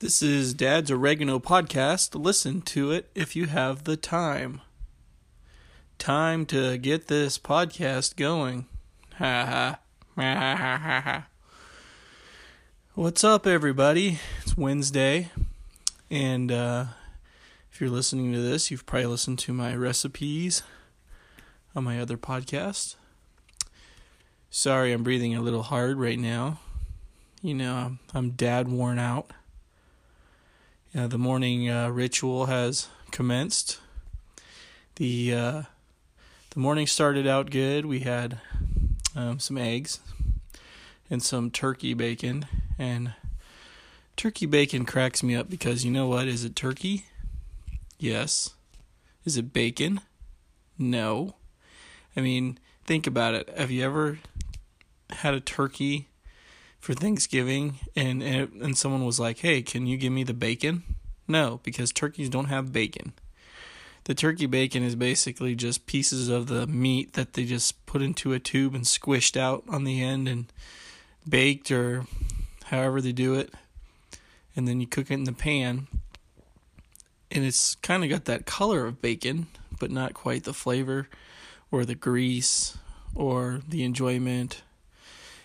This is Dad's Oregano Podcast. Listen to it if you have the time. Time to get this podcast going. Ha ha. Ha ha ha ha. What's up, everybody? It's Wednesday, and uh, if you're listening to this, you've probably listened to my recipes on my other podcast. Sorry, I'm breathing a little hard right now. You know, I'm, I'm dad worn out. Yeah, the morning uh, ritual has commenced. The uh, the morning started out good. We had um, some eggs and some turkey bacon, and turkey bacon cracks me up because you know what? Is it turkey? Yes. Is it bacon? No. I mean, think about it. Have you ever had a turkey for Thanksgiving and and, and someone was like, "Hey, can you give me the bacon?" No, because turkeys don't have bacon. The turkey bacon is basically just pieces of the meat that they just put into a tube and squished out on the end and baked or however they do it. And then you cook it in the pan. And it's kind of got that color of bacon, but not quite the flavor or the grease or the enjoyment.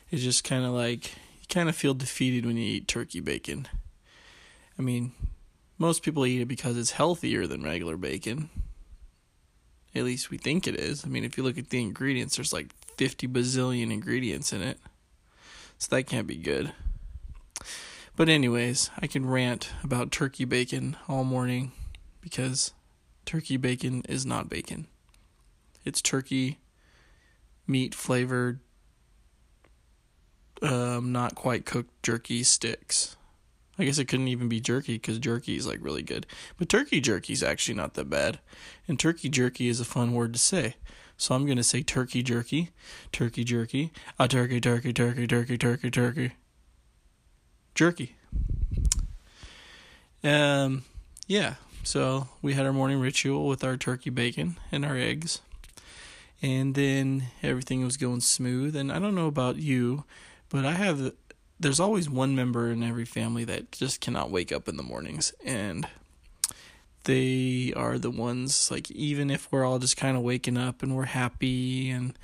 It's just kind of like you kind of feel defeated when you eat turkey bacon. I mean, most people eat it because it's healthier than regular bacon. At least we think it is. I mean, if you look at the ingredients, there's like 50 bazillion ingredients in it. So that can't be good. But, anyways, I can rant about turkey bacon all morning because turkey bacon is not bacon. It's turkey meat flavored, um, not quite cooked jerky sticks. I guess it couldn't even be jerky because jerky is like really good. But turkey jerky is actually not that bad. And turkey jerky is a fun word to say. So I'm going to say turkey jerky, turkey jerky, a turkey, turkey, turkey, turkey, turkey, turkey, jerky. Um, yeah. So we had our morning ritual with our turkey bacon and our eggs. And then everything was going smooth. And I don't know about you, but I have there's always one member in every family that just cannot wake up in the mornings. And they are the ones like even if we're all just kind of waking up and we're happy and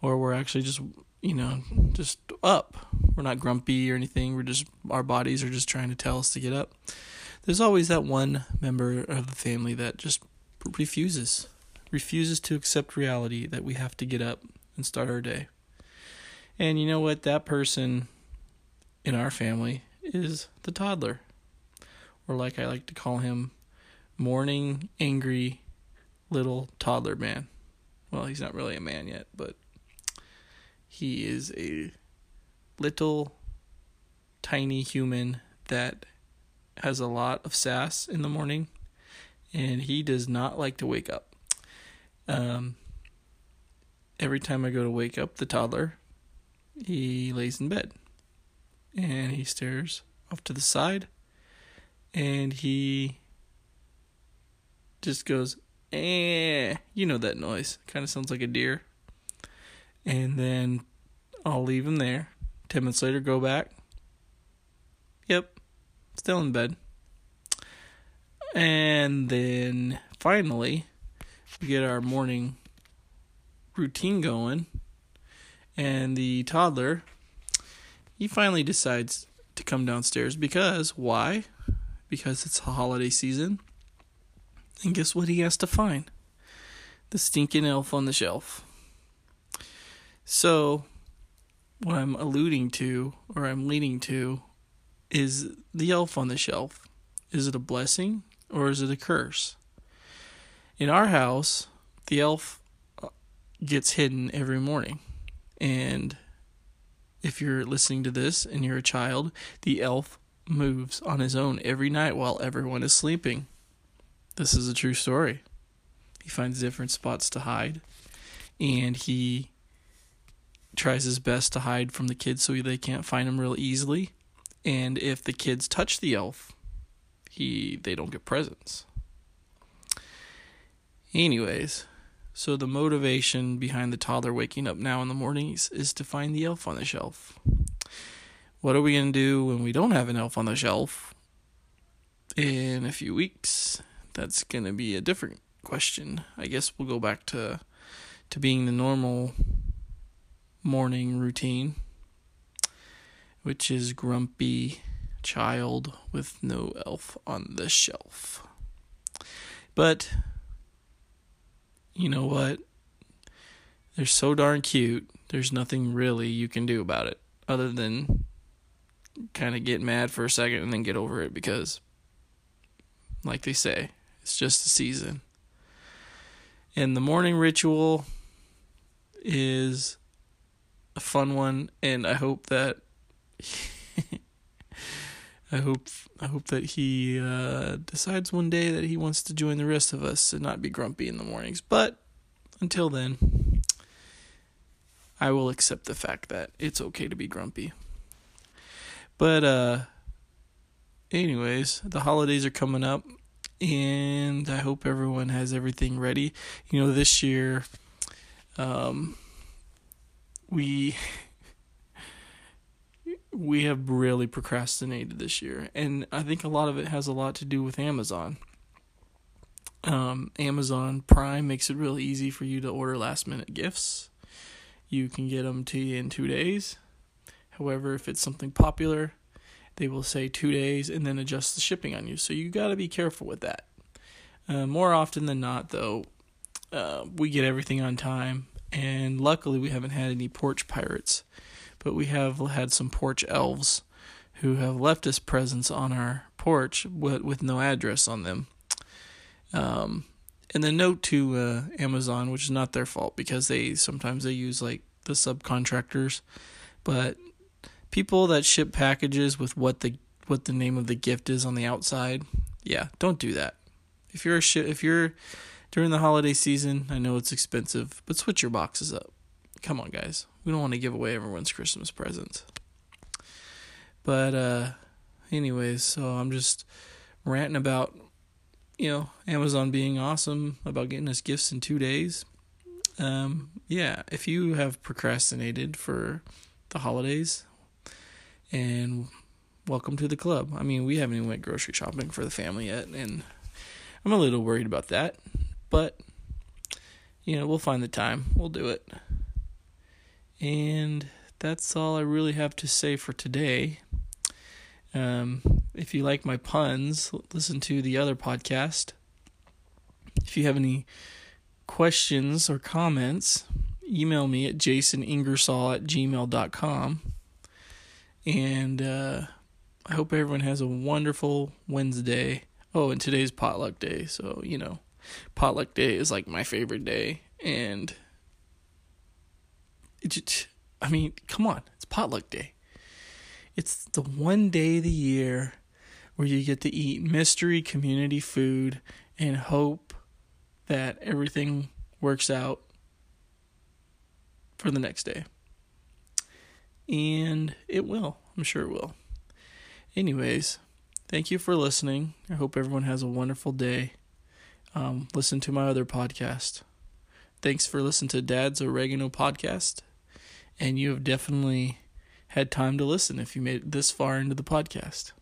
or we're actually just you know just up. We're not grumpy or anything. We're just our bodies are just trying to tell us to get up. There's always that one member of the family that just refuses refuses to accept reality that we have to get up and start our day and you know what that person in our family is the toddler, or like I like to call him, morning angry little toddler man. Well, he's not really a man yet, but he is a little tiny human that has a lot of sass in the morning and he does not like to wake up. Um, every time I go to wake up the toddler, he lays in bed and he stares off to the side and he just goes eh you know that noise. Kind of sounds like a deer. And then i'll leave him there. 10 minutes later go back. Yep still in bed. And then finally we get our morning routine going and the toddler he finally decides to come downstairs because why? Because it's a holiday season. And guess what he has to find? The stinking elf on the shelf. So, what I'm alluding to, or I'm leading to, is the elf on the shelf. Is it a blessing or is it a curse? In our house, the elf uh, gets hidden every morning. And if you're listening to this and you're a child, the elf moves on his own every night while everyone is sleeping. This is a true story. He finds different spots to hide, and he tries his best to hide from the kids so they can't find him real easily. And if the kids touch the elf, he they don't get presents. Anyways, so the motivation behind the toddler waking up now in the mornings is to find the elf on the shelf. What are we going to do when we don't have an elf on the shelf? In a few weeks, that's going to be a different question. I guess we'll go back to to being the normal morning routine, which is grumpy child with no elf on the shelf. But you know what? They're so darn cute. There's nothing really you can do about it other than kind of get mad for a second and then get over it because like they say, it's just a season. And the morning ritual is a fun one, and I hope that I hope I hope that he uh, decides one day that he wants to join the rest of us and not be grumpy in the mornings. But until then, I will accept the fact that it's okay to be grumpy. But uh, anyways, the holidays are coming up, and I hope everyone has everything ready. You know, this year, um, we we have really procrastinated this year, and I think a lot of it has a lot to do with Amazon. Um, Amazon Prime makes it really easy for you to order last minute gifts. You can get them to you in two days. However, if it's something popular, they will say two days and then adjust the shipping on you. So you got to be careful with that. Uh, more often than not, though, uh, we get everything on time, and luckily we haven't had any porch pirates, but we have had some porch elves who have left us presents on our porch with, with no address on them. Um, and the note to uh, Amazon, which is not their fault because they sometimes they use like the subcontractors, but people that ship packages with what the what the name of the gift is on the outside, yeah, don't do that. If you're a if you're during the holiday season, I know it's expensive, but switch your boxes up. Come on, guys. We don't want to give away everyone's Christmas presents. But uh anyways, so I'm just ranting about you know, Amazon being awesome about getting us gifts in 2 days. Um yeah, if you have procrastinated for the holidays, and welcome to the club. I mean, we haven't even went grocery shopping for the family yet, and I'm a little worried about that, but you know, we'll find the time. We'll do it. And that's all I really have to say for today. Um, if you like my puns, listen to the other podcast. If you have any questions or comments, email me at jasoningersoll at gmail.com. And uh, I hope everyone has a wonderful Wednesday. Oh, and today's potluck day. So, you know, potluck day is like my favorite day. And I mean, come on, it's potluck day. It's the one day of the year where you get to eat mystery community food and hope that everything works out for the next day and it will. I'm sure it will. Anyways, thank you for listening. I hope everyone has a wonderful day. Um, listen to my other podcast. Thanks for listening to Dad's Oregano podcast. And you have definitely had time to listen if you made it this far into the podcast.